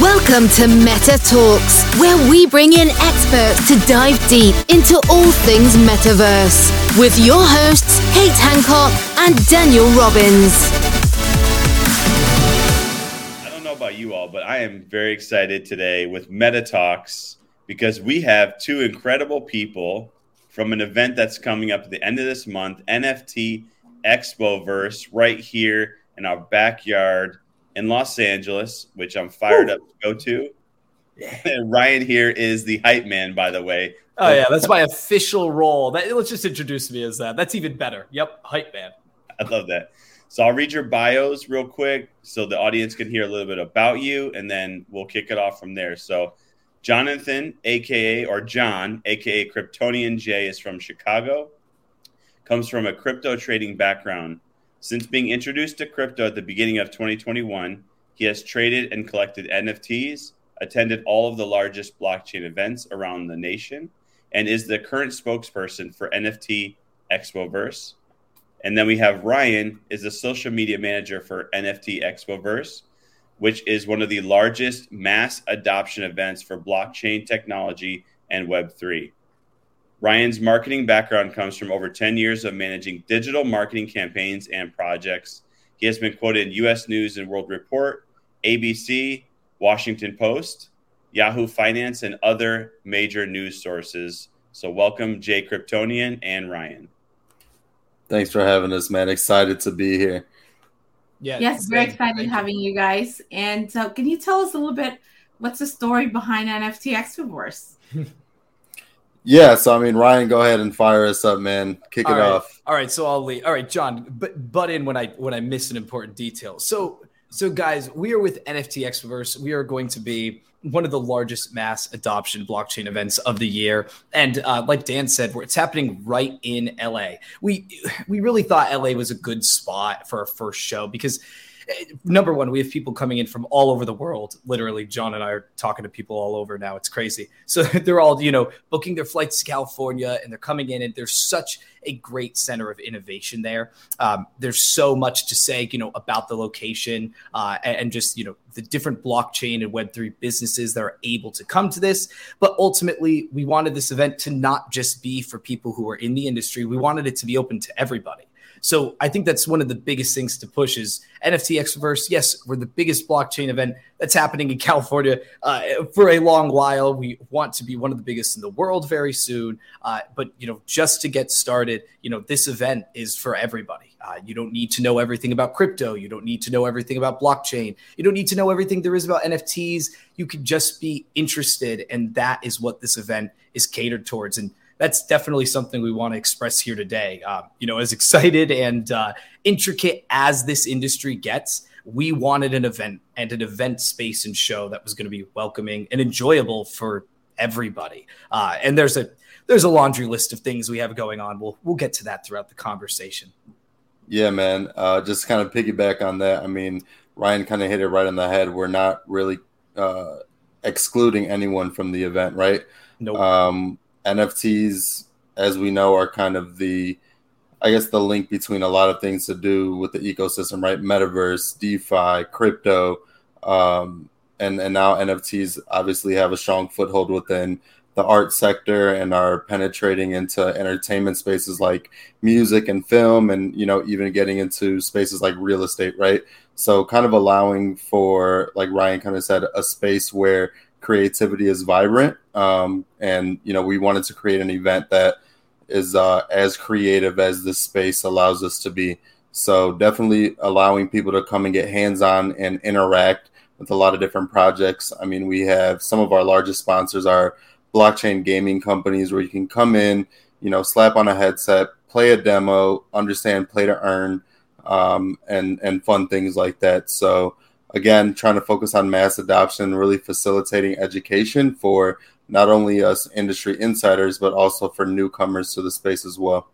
Welcome to Meta Talks, where we bring in experts to dive deep into all things metaverse with your hosts, Kate Hancock and Daniel Robbins. I don't know about you all, but I am very excited today with Meta Talks because we have two incredible people from an event that's coming up at the end of this month, NFT Expoverse, right here in our backyard in Los Angeles, which I'm fired up to go to. And Ryan here is the hype man, by the way. Oh yeah, that's my official role. That, let's just introduce me as that. That's even better. Yep, hype man. I love that. So I'll read your bios real quick so the audience can hear a little bit about you, and then we'll kick it off from there. So Jonathan, aka or John, aka Kryptonian J, is from Chicago. Comes from a crypto trading background since being introduced to crypto at the beginning of 2021, he has traded and collected NFTs, attended all of the largest blockchain events around the nation, and is the current spokesperson for NFT Expoverse. And then we have Ryan is the social media manager for NFT Expoverse, which is one of the largest mass adoption events for blockchain technology and Web3. Ryan's marketing background comes from over 10 years of managing digital marketing campaigns and projects. He has been quoted in US News and World Report, ABC, Washington Post, Yahoo Finance, and other major news sources. So, welcome, Jay Kryptonian and Ryan. Thanks for having us, man. Excited to be here. Yeah, yes, very excited having you guys. And so, can you tell us a little bit what's the story behind NFT Expoverse? Yeah, so I mean, Ryan, go ahead and fire us up, man. Kick All it right. off. All right, so I'll leave. All right, John, but butt in when I when I miss an important detail. So so guys, we are with NFT Expoverse. We are going to be one of the largest mass adoption blockchain events of the year, and uh, like Dan said, it's happening right in LA. We we really thought LA was a good spot for our first show because number one, we have people coming in from all over the world. Literally, John and I are talking to people all over now. It's crazy. So they're all, you know, booking their flights to California and they're coming in, and there's such a great center of innovation there. Um, there's so much to say, you know, about the location uh, and just, you know, the different blockchain and Web3 businesses that are able to come to this. But ultimately, we wanted this event to not just be for people who are in the industry, we wanted it to be open to everybody. So I think that's one of the biggest things to push is NFT Expoverse. Yes, we're the biggest blockchain event that's happening in California uh, for a long while. We want to be one of the biggest in the world very soon. Uh, but you know, just to get started, you know, this event is for everybody. Uh, you don't need to know everything about crypto. You don't need to know everything about blockchain. You don't need to know everything there is about NFTs. You could just be interested, and that is what this event is catered towards. And that's definitely something we want to express here today. Uh, you know, as excited and uh, intricate as this industry gets, we wanted an event and an event space and show that was going to be welcoming and enjoyable for everybody. Uh, and there's a there's a laundry list of things we have going on. We'll we'll get to that throughout the conversation. Yeah, man. Uh, just kind of piggyback on that. I mean, Ryan kind of hit it right on the head. We're not really uh, excluding anyone from the event, right? No. Nope. Um, NFTs, as we know, are kind of the, I guess, the link between a lot of things to do with the ecosystem, right? Metaverse, DeFi, crypto, um, and and now NFTs obviously have a strong foothold within the art sector and are penetrating into entertainment spaces like music and film, and you know even getting into spaces like real estate, right? So kind of allowing for, like Ryan kind of said, a space where creativity is vibrant. Um, and, you know, we wanted to create an event that is uh, as creative as this space allows us to be. So definitely allowing people to come and get hands on and interact with a lot of different projects. I mean, we have some of our largest sponsors are blockchain gaming companies where you can come in, you know, slap on a headset, play a demo, understand play to earn, um, and and fun things like that. So again, trying to focus on mass adoption, really facilitating education for not only us industry insiders, but also for newcomers to the space as well.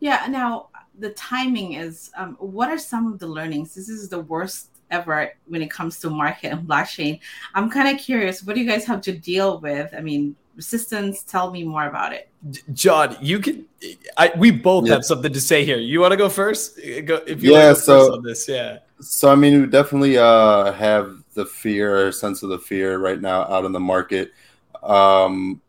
Yeah. Now, the timing is um, what are some of the learnings? This is the worst ever when it comes to market and blockchain. I'm kind of curious, what do you guys have to deal with? I mean, resistance, tell me more about it. John, you can. I we both yeah. have something to say here. You want to go first? Go if you yeah. so on this, yeah. So I mean, we definitely uh, have the fear or sense of the fear right now out in the market. Um,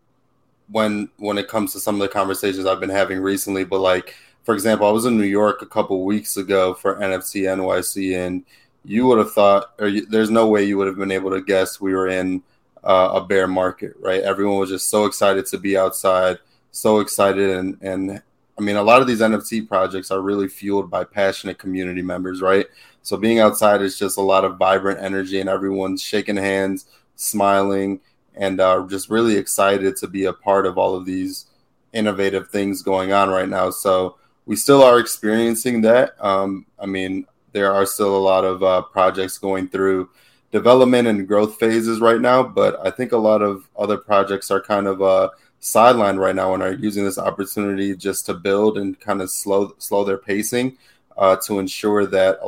when when it comes to some of the conversations I've been having recently, but like for example, I was in New York a couple weeks ago for NFT NYC, and you would have thought, or you, there's no way you would have been able to guess we were in uh, a bear market, right? Everyone was just so excited to be outside, so excited, and and I mean, a lot of these NFT projects are really fueled by passionate community members, right? So being outside is just a lot of vibrant energy, and everyone's shaking hands, smiling, and uh, just really excited to be a part of all of these innovative things going on right now. So we still are experiencing that. Um, I mean, there are still a lot of uh, projects going through development and growth phases right now, but I think a lot of other projects are kind of uh, sidelined right now and are using this opportunity just to build and kind of slow slow their pacing uh, to ensure that,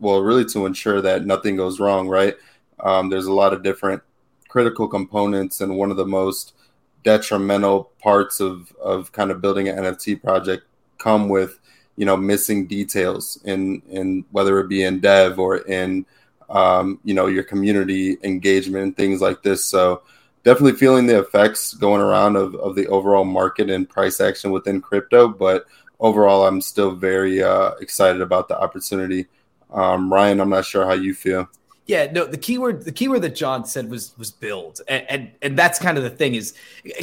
well, really to ensure that nothing goes wrong. Right? Um, there's a lot of different critical components, and one of the most detrimental parts of of kind of building an NFT project come with you know missing details in in whether it be in dev or in um, you know your community engagement and things like this so definitely feeling the effects going around of, of the overall market and price action within crypto but overall i'm still very uh, excited about the opportunity um, ryan i'm not sure how you feel yeah, no, the keyword the keyword that John said was was build. And and, and that's kind of the thing is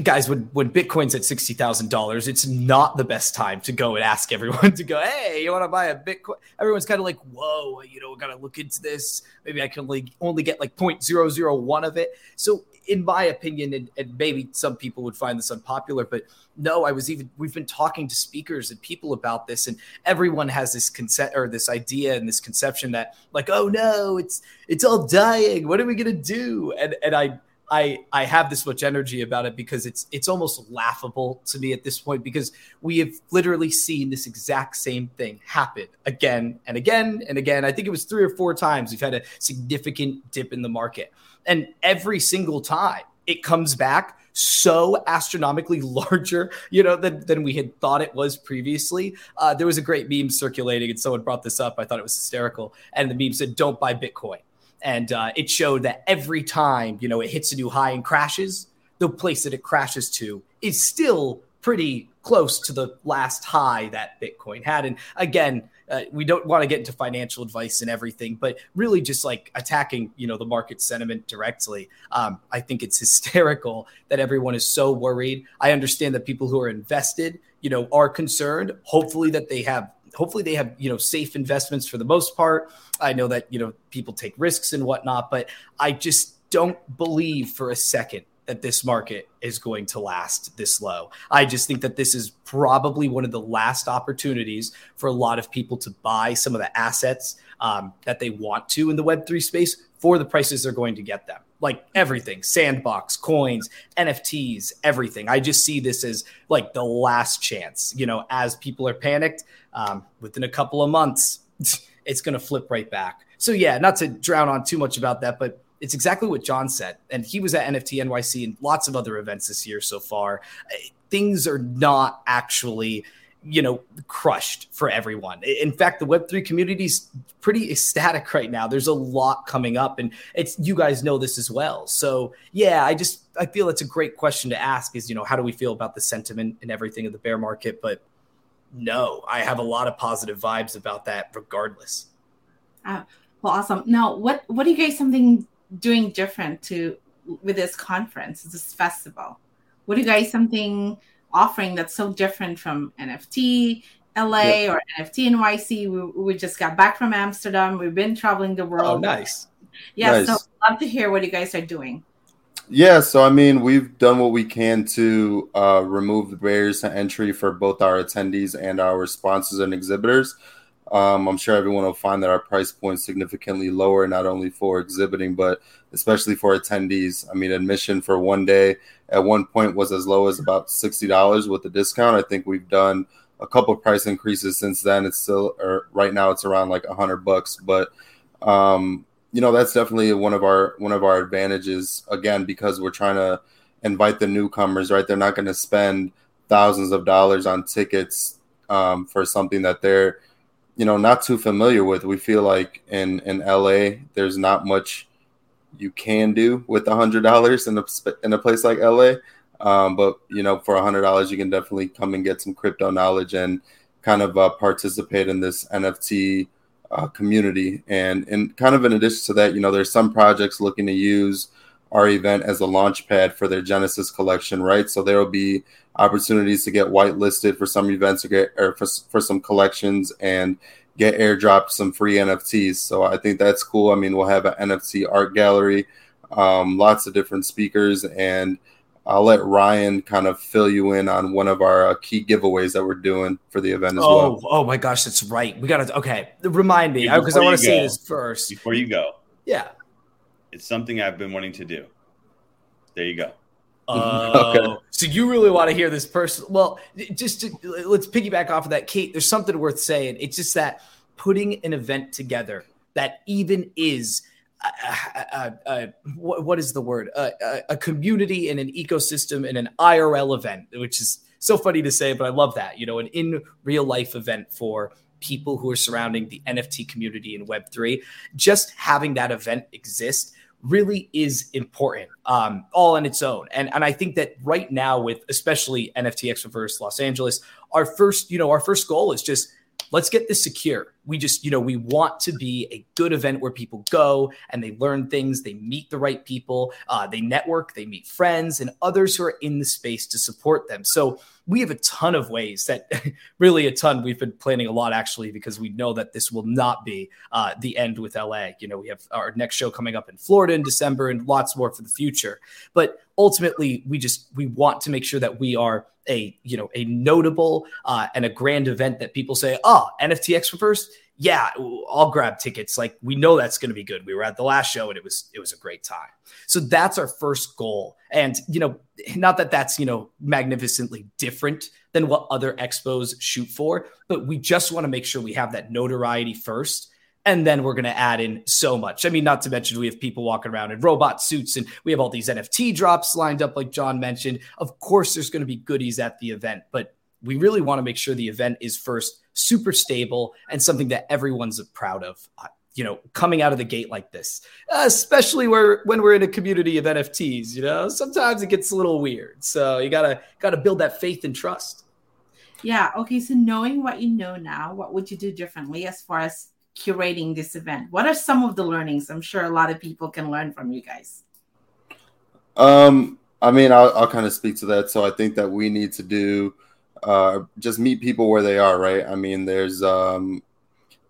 guys, when when Bitcoin's at sixty thousand dollars, it's not the best time to go and ask everyone to go, hey, you want to buy a Bitcoin? Everyone's kind of like, whoa, you know, gotta look into this. Maybe I can only only get like 0.001 of it. So in my opinion, and, and, maybe some people would find this unpopular, but no, I was even we've been talking to speakers and people about this, and everyone has this concept or this idea and this conception that like, oh no, it's it's all dying. What are we gonna do? And and I I I have this much energy about it because it's it's almost laughable to me at this point because we have literally seen this exact same thing happen again and again and again. I think it was three or four times we've had a significant dip in the market. And every single time it comes back so astronomically larger, you know, than, than we had thought it was previously. Uh, there was a great meme circulating, and someone brought this up. I thought it was hysterical. And the meme said, "Don't buy Bitcoin," and uh, it showed that every time you know it hits a new high and crashes, the place that it crashes to is still pretty close to the last high that Bitcoin had. And again, uh, we don't want to get into financial advice and everything, but really just like attacking, you know, the market sentiment directly. Um, I think it's hysterical that everyone is so worried. I understand that people who are invested, you know, are concerned. Hopefully that they have hopefully they have you know safe investments for the most part i know that you know people take risks and whatnot but i just don't believe for a second that this market is going to last this low. I just think that this is probably one of the last opportunities for a lot of people to buy some of the assets um, that they want to in the Web3 space for the prices they're going to get them. Like everything, sandbox, coins, NFTs, everything. I just see this as like the last chance, you know, as people are panicked um, within a couple of months, it's going to flip right back. So, yeah, not to drown on too much about that, but it's exactly what John said. And he was at NFT NYC and lots of other events this year so far. Things are not actually, you know, crushed for everyone. In fact, the Web3 community is pretty ecstatic right now. There's a lot coming up, and it's you guys know this as well. So yeah, I just I feel it's a great question to ask is, you know, how do we feel about the sentiment and everything of the bear market? But no, I have a lot of positive vibes about that regardless. Uh, well, awesome. Now, what what do you guys something doing different to with this conference, this festival? What do you guys something offering that's so different from NFT LA yeah. or NFT NYC? We, we just got back from Amsterdam. We've been traveling the world. Oh, nice. Yeah, nice. so love to hear what you guys are doing. Yeah, so I mean, we've done what we can to uh, remove the barriers to entry for both our attendees and our sponsors and exhibitors. Um, I'm sure everyone will find that our price point significantly lower, not only for exhibiting, but especially for attendees. I mean, admission for one day at one point was as low as about $60 with the discount. I think we've done a couple price increases since then. It's still, or right now it's around like a hundred bucks, but, um, you know, that's definitely one of our, one of our advantages again, because we're trying to invite the newcomers, right? They're not going to spend thousands of dollars on tickets, um, for something that they're, you know not too familiar with. We feel like in in LA there's not much you can do with a hundred dollars in a in a place like LA. Um, but you know, for a hundred dollars, you can definitely come and get some crypto knowledge and kind of uh, participate in this NFT uh, community. And and kind of in addition to that, you know, there's some projects looking to use our event as a launch pad for their Genesis collection, right? So there will be opportunities to get whitelisted for some events or get or for, for some collections and get airdropped some free NFTs. So I think that's cool. I mean, we'll have an NFT art gallery, um, lots of different speakers, and I'll let Ryan kind of fill you in on one of our uh, key giveaways that we're doing for the event as oh, well. Oh my gosh, that's right. We got to okay. Remind me because I want to say this first before you go. Yeah, it's something I've been wanting to do. There you go. Uh, okay. So you really want to hear this person? Well, just to, let's piggyback off of that, Kate. There's something worth saying. It's just that putting an event together that even is what is the word? a community and an ecosystem and an IRL event, which is so funny to say, but I love that. You know, an in real life event for people who are surrounding the NFT community in Web3. Just having that event exist really is important um, all on its own. And, and I think that right now with especially NFT Expoverse Los Angeles, our first, you know, our first goal is just let's get this secure. We just, you know, we want to be a good event where people go and they learn things, they meet the right people, uh, they network, they meet friends and others who are in the space to support them. So we have a ton of ways that really a ton. We've been planning a lot actually because we know that this will not be uh, the end with LA. You know, we have our next show coming up in Florida in December and lots more for the future. But ultimately, we just we want to make sure that we are a you know a notable uh, and a grand event that people say, oh, NFT Expoverse, yeah, I'll grab tickets. Like we know that's going to be good. We were at the last show and it was it was a great time. So that's our first goal. And you know, not that that's you know magnificently different than what other expos shoot for, but we just want to make sure we have that notoriety first and then we're going to add in so much. I mean, not to mention we have people walking around in robot suits and we have all these NFT drops lined up, like John mentioned. Of course, there's going to be goodies at the event, but we really want to make sure the event is first super stable and something that everyone's proud of. Uh, you know, coming out of the gate like this, especially where when we're in a community of NFTs, you know, sometimes it gets a little weird. So you gotta gotta build that faith and trust. Yeah. Okay. So knowing what you know now, what would you do differently as far as curating this event? What are some of the learnings? I'm sure a lot of people can learn from you guys. Um, I mean, I'll, I'll kind of speak to that. So I think that we need to do uh, just meet people where they are, right? I mean, there's um,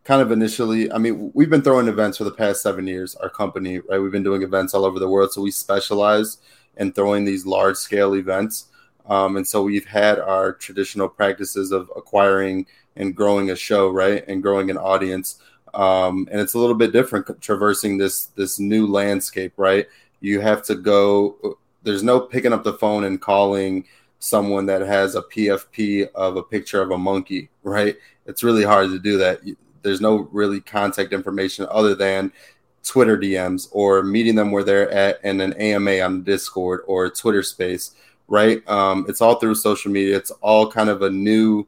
kind of initially, I mean, we've been throwing events for the past seven years, our company, right? We've been doing events all over the world. So we specialize in throwing these large scale events. Um, and so we've had our traditional practices of acquiring and growing a show, right? And growing an audience um, and it's a little bit different traversing this this new landscape, right? You have to go. There's no picking up the phone and calling someone that has a PFP of a picture of a monkey, right? It's really hard to do that. There's no really contact information other than Twitter DMs or meeting them where they're at in an AMA on Discord or Twitter Space, right? Um, it's all through social media. It's all kind of a new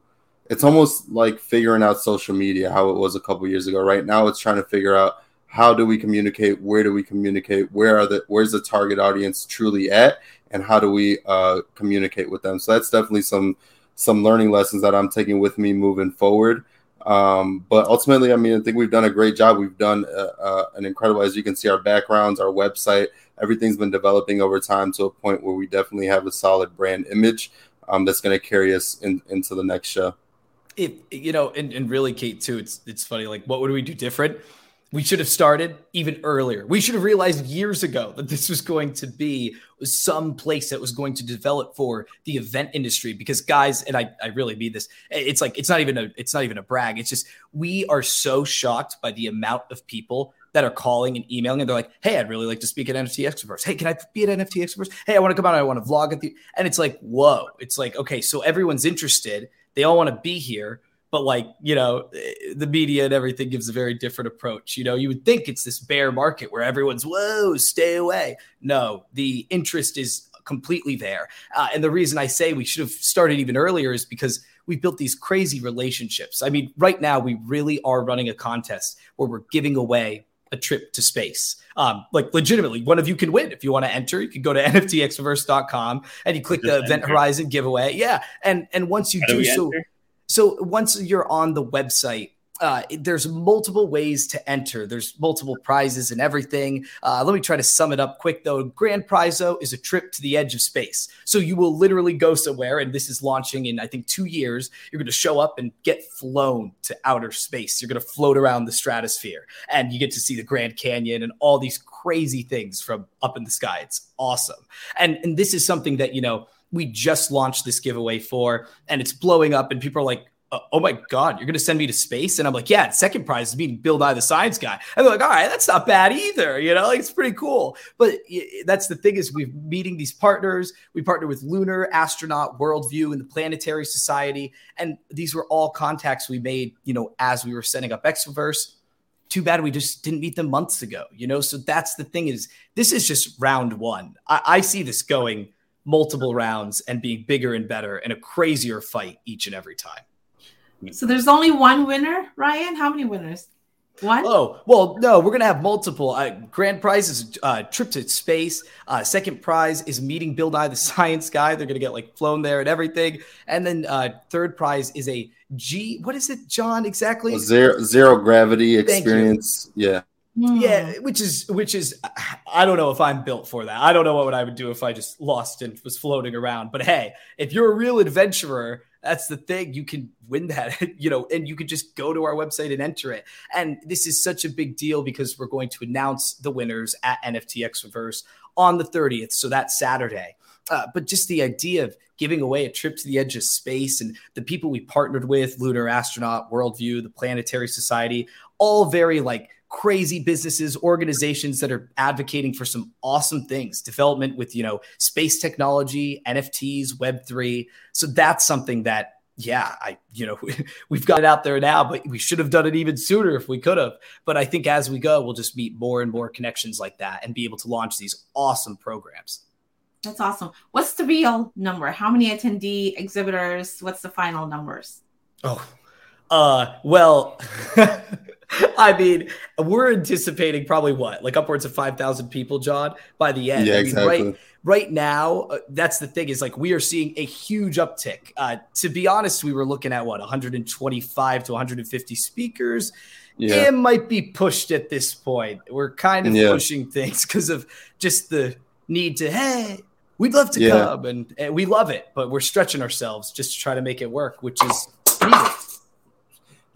it's almost like figuring out social media how it was a couple years ago. Right now, it's trying to figure out how do we communicate, where do we communicate, where are the where's the target audience truly at, and how do we uh, communicate with them. So that's definitely some some learning lessons that I'm taking with me moving forward. Um, but ultimately, I mean, I think we've done a great job. We've done uh, uh, an incredible, as you can see, our backgrounds, our website, everything's been developing over time to a point where we definitely have a solid brand image um, that's going to carry us in, into the next show if you know, and, and really, Kate, too, it's it's funny. Like, what would we do different? We should have started even earlier. We should have realized years ago that this was going to be some place that was going to develop for the event industry. Because guys, and I, I really mean this, it's like it's not even a it's not even a brag. It's just we are so shocked by the amount of people that are calling and emailing and they're like, hey, I'd really like to speak at NFT Expoverse. Hey, can I be at NFT Expoverse? Hey, I want to come out. I want to vlog at the and it's like, whoa. It's like, okay, so everyone's interested they all want to be here, but like, you know, the media and everything gives a very different approach. You know, you would think it's this bear market where everyone's, whoa, stay away. No, the interest is completely there. Uh, and the reason I say we should have started even earlier is because we built these crazy relationships. I mean, right now we really are running a contest where we're giving away a trip to space. Um, like legitimately, one of you can win. If you want to enter, you can go to nftexpoverse.com and you click the Event Horizon giveaway. Yeah. And and once you How do do so, enter? So once you're on the website, uh, there's multiple ways to enter. There's multiple prizes and everything. Uh, let me try to sum it up quick though. Grand prize though is a trip to the edge of space. So you will literally go somewhere, and this is launching in I think two years. You're going to show up and get flown to outer space. You're going to float around the stratosphere, and you get to see the Grand Canyon and all these crazy things from up in the sky. It's awesome. And and this is something that you know we just launched this giveaway for, and it's blowing up, and people are like uh, oh my god, you're gonna send me to space? And I'm like, yeah. Second prize is meeting Bill Nye the Science Guy. And they're like, all right, that's not bad either. You know, like, it's pretty cool. But that's the thing is we're meeting these partners. We partner with Lunar Astronaut Worldview and the Planetary Society, and these were all contacts we made. You know, as we were setting up Expoverse. Too bad we just didn't meet them months ago. You know, so that's the thing is this is just round one. I, I see this going multiple rounds and being bigger and better and a crazier fight each and every time. So there's only one winner, Ryan. How many winners? One. Oh well, no, we're gonna have multiple. Uh, grand prize is uh, trip to space. Uh, second prize is meeting Bill Nye the Science Guy. They're gonna get like flown there and everything. And then uh, third prize is a G. What is it, John? Exactly? Zero zero gravity experience. Yeah. Hmm. Yeah, which is which is I don't know if I'm built for that. I don't know what I would do if I just lost and was floating around. But hey, if you're a real adventurer, that's the thing. You can win that, you know, and you could just go to our website and enter it. And this is such a big deal because we're going to announce the winners at NFT Expoverse on the 30th. So that's Saturday. Uh, but just the idea of giving away a trip to the edge of space and the people we partnered with, Lunar Astronaut, Worldview, the Planetary Society, all very like crazy businesses organizations that are advocating for some awesome things development with you know space technology nfts web3 so that's something that yeah i you know we've got it out there now but we should have done it even sooner if we could have but i think as we go we'll just meet more and more connections like that and be able to launch these awesome programs That's awesome. What's the real number? How many attendee exhibitors? What's the final numbers? oh uh well I mean, we're anticipating probably what, like upwards of five thousand people, John, by the end. Yeah, I mean, exactly. right, right now, uh, that's the thing is like we are seeing a huge uptick. Uh, to be honest, we were looking at what 125 to 150 speakers. Yeah. It might be pushed at this point. We're kind of Yeah. pushing things because of just the need to. Hey, we'd love to Yeah. come, and, and we love it, but we're stretching ourselves just to try to make it work, which is needed.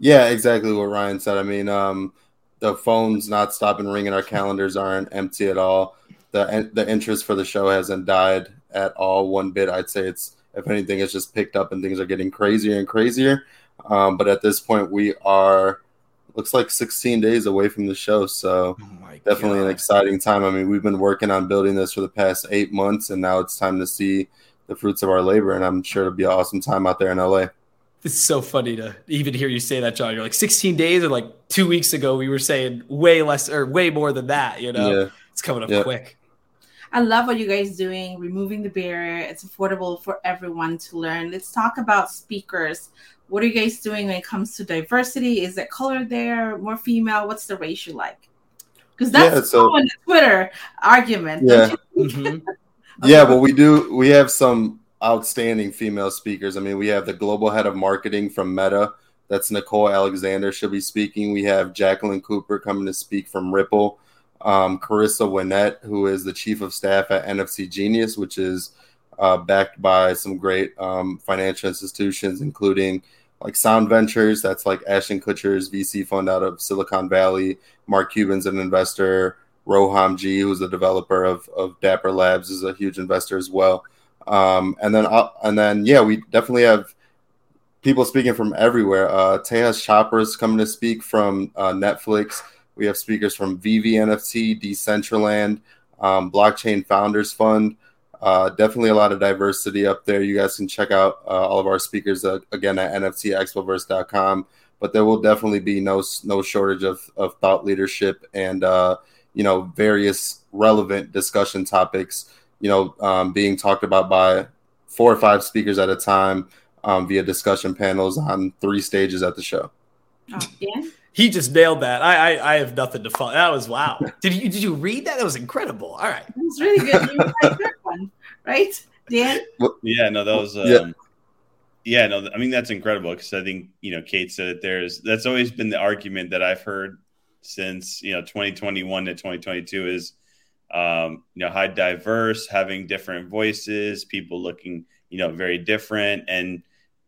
Yeah, exactly what Ryan said. I mean, um, the phones not stopping ringing, our calendars aren't empty at all. The the interest for the show hasn't died at all one bit. I'd say it's if anything, it's just picked up and things are getting crazier and crazier. Um, but at this point, we are looks like 16 days away from the show, so Oh definitely an exciting time. I mean, we've been working on building this for the past eight months, and now it's time to see the fruits of our labor. And I'm sure it'll be an awesome time out there in LA. It's so funny to even hear you say that, John. You're like 16 days, or like two weeks ago, we were saying way less or way more than that. You know, Yeah. it's coming up Yeah. quick. I love what you guys doing, removing the barrier. It's affordable for everyone to learn. Let's talk about speakers. What are you guys doing when it comes to diversity? Is it color there, more female? What's the ratio like? Because that's Yeah, so- so, in the Twitter argument. Yeah. don't you think? Mhm. Yeah, well, we do. We have some outstanding female speakers. I mean, we have the global head of marketing from Meta. That's Nicole Alexander. She'll be speaking. We have Jacqueline Cooper coming to speak from Ripple. Um, Carissa Winnett, who is the chief of staff at NFT Genius, which is uh, backed by some great um, financial institutions, including like Sound Ventures. That's like Ashton Kutcher's VC fund out of Silicon Valley. Mark Cuban's an investor. Roham G, who's the developer of, of Dapper Labs, is a huge investor as well. Um, and then uh, and then yeah, we definitely have people speaking from everywhere. Uh, Tejas Chopra is coming to speak from uh, Netflix. We have speakers from VV NFT, Decentraland, um, Blockchain Founders Fund. Uh, definitely a lot of diversity up there. You guys can check out uh, all of our speakers uh, again at NFTExpoverse.com. But there will definitely be no no shortage of, of thought leadership and uh, you know various relevant discussion topics. You know, um, being talked about by four or five speakers at a time um, via discussion panels on three stages at the show. Oh, yeah. He just nailed that. I I, I have nothing to follow. That was wow. did you did you read that? That was incredible. All right. It was really good. one, right, Dan? Yeah, no, that was um, yeah. yeah, no, I mean that's incredible because I think you know Kate said it. There's that's always been the argument that I've heard since you know 2021 to 2022 is um, you know high diverse, having different voices, people looking you know very different, and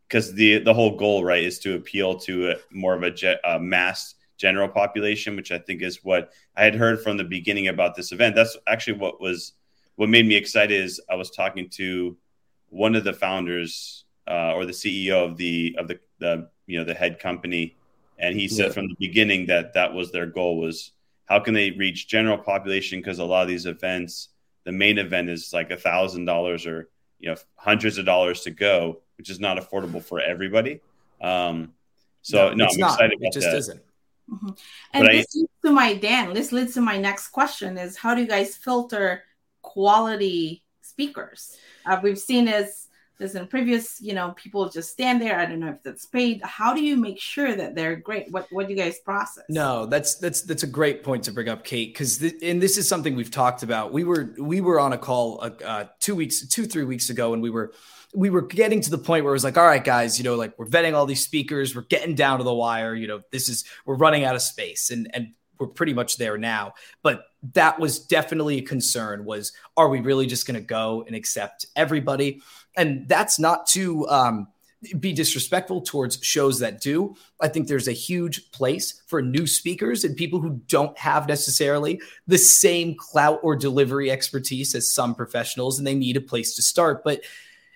because the the whole goal right is to appeal to a, more of a, ge- a, mass general population which i think is what i had heard from the beginning about this event. That's actually what was what made me excited is i was talking to one of the founders uh, or the ceo of the of the, the you know the head company. And he said yeah. from the beginning that that was their goal was how can they reach general population because a lot of these events the main event is like a thousand dollars or you know hundreds of dollars to go which is not affordable for everybody. Um, so no, no I'm not. excited about it just that. isn't. Mm-hmm. And but this I, leads to my Dan. This leads to my next question: Is how do you guys filter quality speakers? Uh, we've seen as as in previous, you know, people just stand there. I don't know if that's paid. How do you make sure that they're great? What what do you guys process? No, that's that's that's a great point to bring up, Kate, because th- and this is something we've talked about. We were we were on a call uh, uh, two weeks, two three weeks ago, and we were we were getting to the point where it was like, all right, guys, you know, like we're vetting all these speakers, we're getting down to the wire. You know, this is we're running out of space, and and we're pretty much there now. But that was definitely a concern. Was are we really just going to go and accept everybody? And that's not to um, be disrespectful towards shows that do. I think there's a huge place for new speakers and people who don't have necessarily the same clout or delivery expertise as some professionals, and they need a place to start. But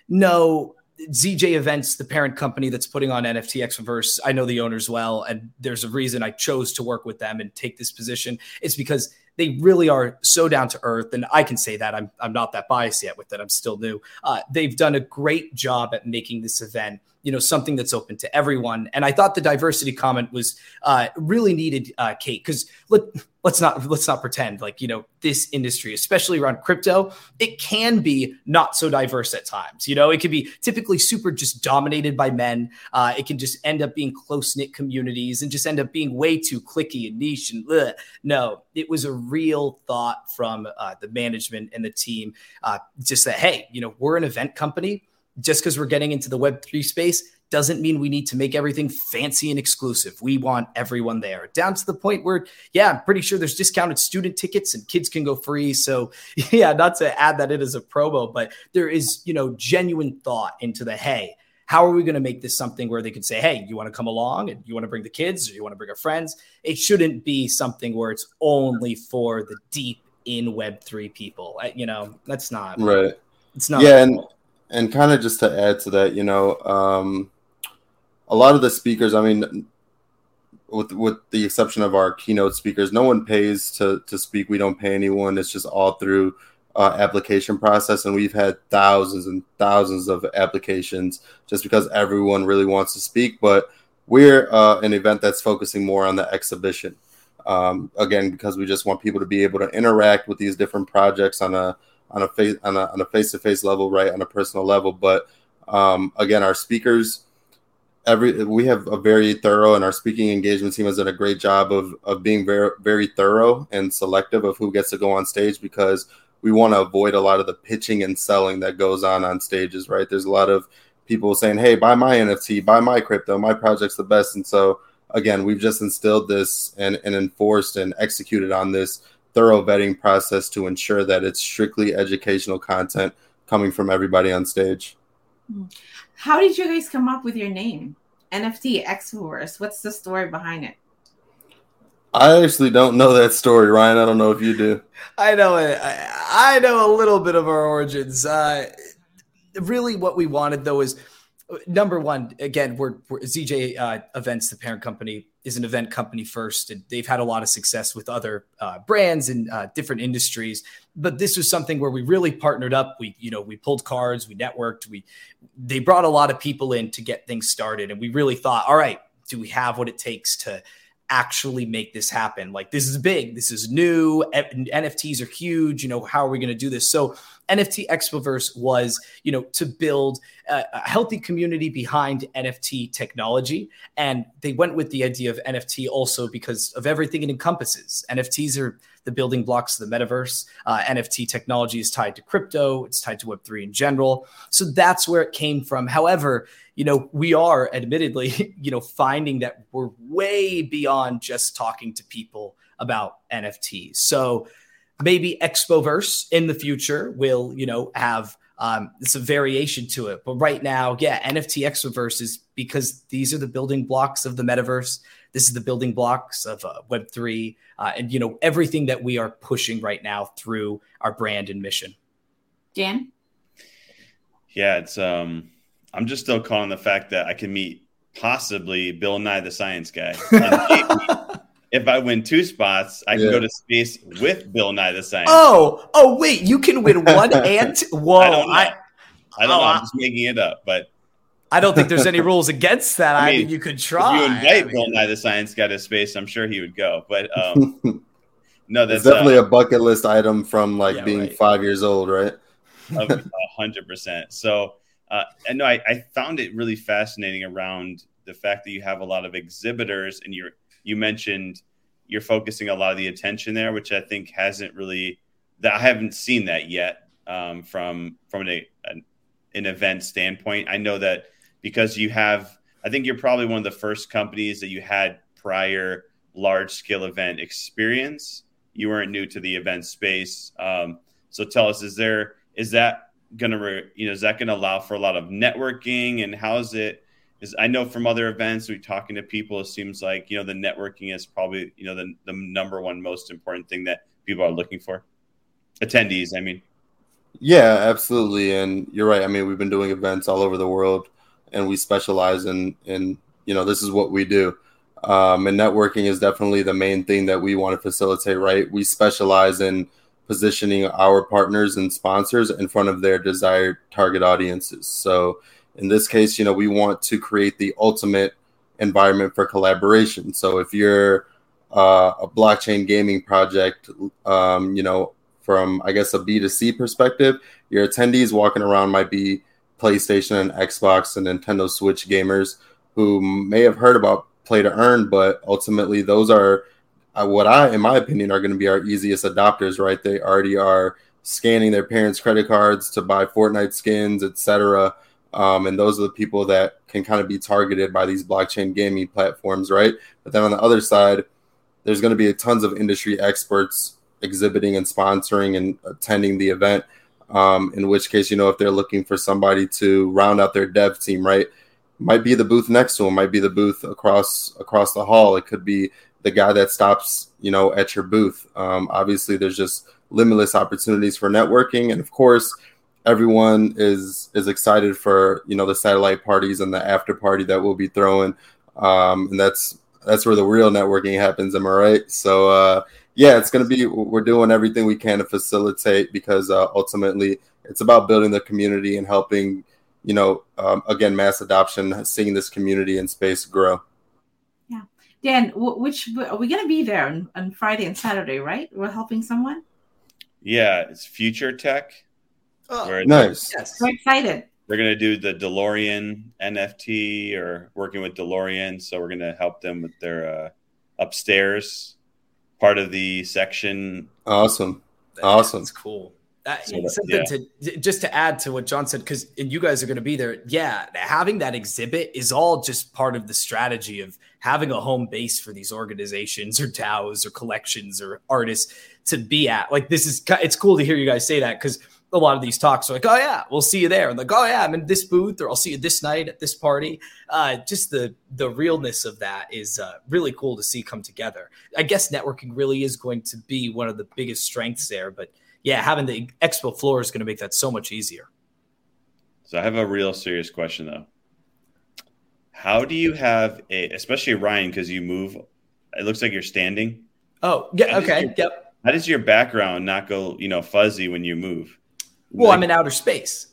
no, ZJ Events, the parent company that's putting on NFT Expoverse, I know the owners well, and there's a reason I chose to work with them and take this position. It's because they really are so down to earth, and I can say that I'm I'm not that biased yet with it. I'm still new. Uh, they've done a great job at making this event you know something that's open to everyone. And i thought the diversity comment was uh, really needed uh, kate because let, let's not let's not pretend like you know this industry especially around crypto it can be not so diverse at times you know? It can be typically super just dominated by men. Uh, it can just end up being close-knit communities and just end up being way too cliquey and niche and ugh. no it was a real thought from uh, the management and the team uh, just that hey you know we're an event company just because we're getting into the Web3 space doesn't mean we need to make everything fancy and exclusive. We want everyone there, down to the point where, yeah, I'm pretty sure there's discounted student tickets and kids can go free. So, yeah, not to add that it is a promo, but there is, you know, genuine thought into the hey, how are we going to make this something where they could say, hey, you want to come along and you want to bring the kids or you want to bring our friends? It shouldn't be something where it's only for the deep in Web3 people. You know, that's not right. It's not. Yeah. And- and kind of just to add to that, you know, um, a lot of the speakers, I mean, with with the exception of our keynote speakers, no one pays to to speak. We don't pay anyone. It's just all through uh, application process, and we've had thousands and thousands of applications just because everyone really wants to speak. But we're uh, an event that's focusing more on the exhibition. Um, again, because we just want people to be able to interact with these different projects on a on a face on a on a face to face level, right, on a personal level. But um, again, our speakers, every we have a very thorough, and our speaking engagement team has done a great job of of being very very thorough and selective of who gets to go on stage because we want to avoid a lot of the pitching and selling that goes on on stages. Right, there's a lot of people saying, "Hey, buy my NFT, buy my crypto, my project's the best," and so again, we've just instilled this and, and enforced and executed on this thorough vetting process to ensure that it's strictly educational content coming from everybody on stage. How did you guys come up with your name? NFT Expoverse. What's the story behind it? I actually don't know that story, Ryan. I don't know if you do. I know it. I, I know a little bit of our origins. Uh, really, what we wanted though is number one, again, we're, we're ZJ uh, Events, the parent company, is an event company first, and they've had a lot of success with other uh, brands and uh, different industries. But this was something where we really partnered up. We, you know, we pulled cards, we networked, we they brought a lot of people in to get things started, and we really thought, all right, do we have what it takes to actually make this happen. Like this is big, this is new, NFTs are huge. You know, how are we going to do this? So NFT Expoverse was, you know, to build a, a, healthy community behind NFT technology. And they went with the idea of NFT also because of everything it encompasses. NFTs are the building blocks of the metaverse. Uh, NFT technology is tied to crypto, it's tied to Web3 in general. So that's where it came from. However, you know, we are admittedly, you know, finding that we're way beyond just talking to people about NFTs. So maybe Expoverse in the future will, you know, have um, it's a variation to it. But right now, yeah, NFT Expoverse is because these are the building blocks of the metaverse. This is the building blocks of uh, Web three, uh, and you know everything that we are pushing right now through our brand and mission. Dan, yeah, it's um, I'm just still calling the fact that I can meet possibly Bill Nye the Science Guy. if I win two spots, I can yeah. go to space with Bill Nye the Science. Oh, oh, wait, you can win one and whoa! I don't know. I, I don't oh, know. I'm just making it up, but I don't think there's any rules against that. I mean, I mean you could try. If you invite I mean, Bill Nye the Science Guy to space, I'm sure he would go. But um, no, that's it's definitely uh, a bucket list item from like yeah, being right. five years old, right? hundred percent. So, uh, and no, I, I found it really fascinating around the fact that you have a lot of exhibitors and you're you mentioned you're focusing a lot of the attention there, which I think hasn't really that I haven't seen that yet um, from from an, an, an event standpoint. I know that because you have, I think you're probably one of the first companies that you had prior large scale event experience. You weren't new to the event space, um, so tell us: is there is that going to you know is that going to allow for a lot of networking and how is it is I know from other events we talking to people, it seems like you know the networking is probably you know the the number one most important thing that people are looking for. Attendees, I mean. Yeah, absolutely, and you're right. I mean, we've been doing events all over the world, and we specialize in in you know this is what we do. Um, and networking is definitely the main thing that we want to facilitate. Right, we specialize in positioning our partners and sponsors in front of their desired target audiences. So in this case, you know, we want to create the ultimate environment for collaboration. So if you're uh, a blockchain gaming project, um, you know, from I guess a B2C perspective, your attendees walking around might be PlayStation and Xbox and Nintendo Switch gamers who may have heard about play to earn, but ultimately those are uh, what I, in my opinion, are going to be our easiest adopters, right? They already are scanning their parents' credit cards to buy Fortnite skins, etc. Um, and those are the people that can kind of be targeted by these blockchain gaming platforms, right? But then on the other side, there's going to be tons of industry experts exhibiting and sponsoring and attending the event. Um, in which case, you know, if they're looking for somebody to round out their dev team, right? Might be the booth next to them, might be the booth across across the hall. It could be the guy that stops, you know, at your booth. Um, obviously, there's just limitless opportunities for networking, and of course, everyone is is excited for you know the satellite parties and the after party that we'll be throwing. Um, and that's that's where the real networking happens am i right? So uh, yeah it's going to be we're doing everything we can to facilitate because uh, ultimately it's about building the community and helping you know um, again mass adoption seeing this community in space grow. Yeah. Dan which are we going to be there on, on friday and saturday right? We're helping someone? Yeah it's future tech Oh, nice. Yes. We're excited. They're going to do the DeLorean NFT or working with DeLorean. So we're going to help them with their uh, upstairs part of the section. Awesome. Awesome. That's cool. That, so that, something yeah. to just to add to what John said, because and you guys are going to be there. Yeah, having that exhibit is all just part of the strategy of having a home base for these organizations or DAOs or collections or artists to be at. Like this is it's cool to hear you guys say that because a lot of these talks are like, oh yeah, we'll see you there. And like, oh yeah, I'm in this booth, or I'll see you this night at this party. Uh, just the the realness of that is uh, really cool to see come together. I guess networking really is going to be one of the biggest strengths there. But yeah, having the expo floor is going to make that so much easier. So I have a real serious question though. How do you have a, especially Ryan, because you move? It looks like you're standing. Oh yeah, okay, your, yep. How does your background not go, you know, fuzzy when you move? Well, I'm in outer space.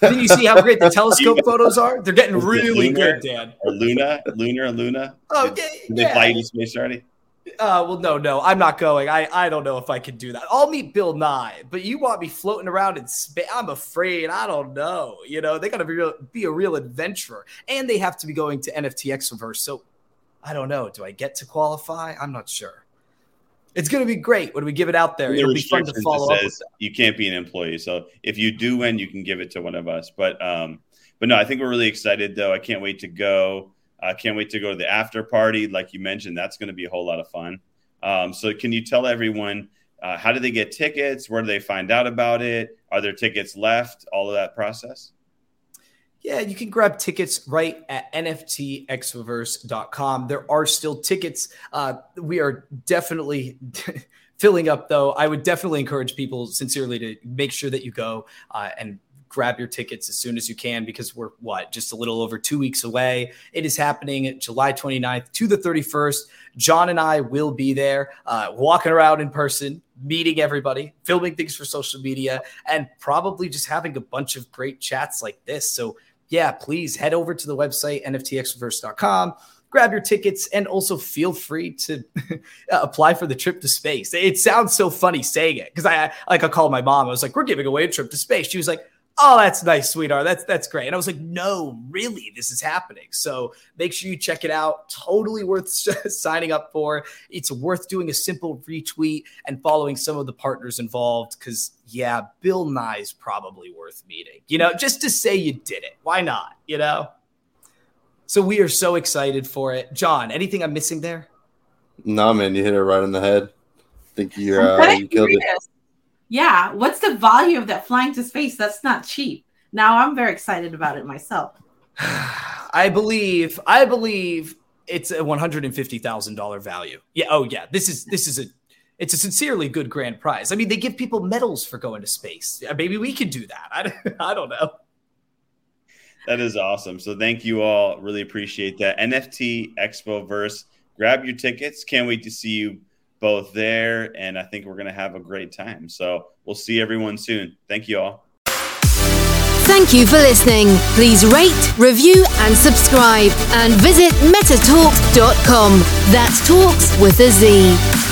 Didn't you see how great the telescope photos are? They're getting really Lunar? good, Dan. Or Luna, Lunar, Luna. Oh, Did, yeah, they fly you to space already? Uh, well, no, no, I'm not going. I, I don't know if I can do that. I'll meet Bill Nye, but you want me floating around in space? I'm afraid. I don't know. You know, they got to be real, be a real adventurer, and they have to be going to NFT Expoverse. So, I don't know. Do I get to qualify? I'm not sure. It's going to be great when we give it out there. The It'll be fun to follow up. You can't be an employee. So if you do win, you can give it to one of us. But um, but no, I think we're really excited though. I can't wait to go. I can't wait to go to the after party, like you mentioned. That's going to be a whole lot of fun. Um, so can you tell everyone uh, how do they get tickets? Where do they find out about it? Are there tickets left? All of that process. Yeah, you can grab tickets right at nftexpoverse.com. There are still tickets. Uh, we are definitely filling up, though. I would definitely encourage people sincerely to make sure that you go uh, and grab your tickets as soon as you can because we're what just a little over two weeks away. It is happening July 29th to the 31st. John and I will be there, uh, walking around in person, meeting everybody, filming things for social media, and probably just having a bunch of great chats like this. So yeah, please head over to the website, nftexpoverse.com, grab your tickets, and also feel free to uh, apply for the trip to space. It sounds so funny saying it because I like I called my mom. I was like, "We're giving away a trip to space." She was like, "Oh, that's nice, sweetheart. That's that's great." And I was like, "No, really, this is happening." So make sure you check it out. Totally worth signing up for. It's worth doing a simple retweet and following some of the partners involved because yeah, Bill Nye's probably worth meeting. You know, just to say you did it. Why not? You know. So we are so excited for it. John, anything I'm missing there? No, man, you hit it right on the head. I think you're uh, you killed it. Curious. Yeah, what's the value of that flying to space? That's not cheap. Now I'm very excited about it myself. I believe. I believe it's a one hundred and fifty thousand dollar value. Yeah. Oh yeah. This is this is a. It's a sincerely good grand prize. I mean, they give people medals for going to space. Yeah, Maybe we could do that. I I don't know. That is awesome. So thank you all. Really appreciate that. NFT Expoverse. Grab your tickets. Can't wait to see you both there. And I think we're going to have a great time. So we'll see everyone soon. Thank you all. Thank you for listening. Please rate, review, and subscribe. And visit metatalkz.com. That's talks with a Z.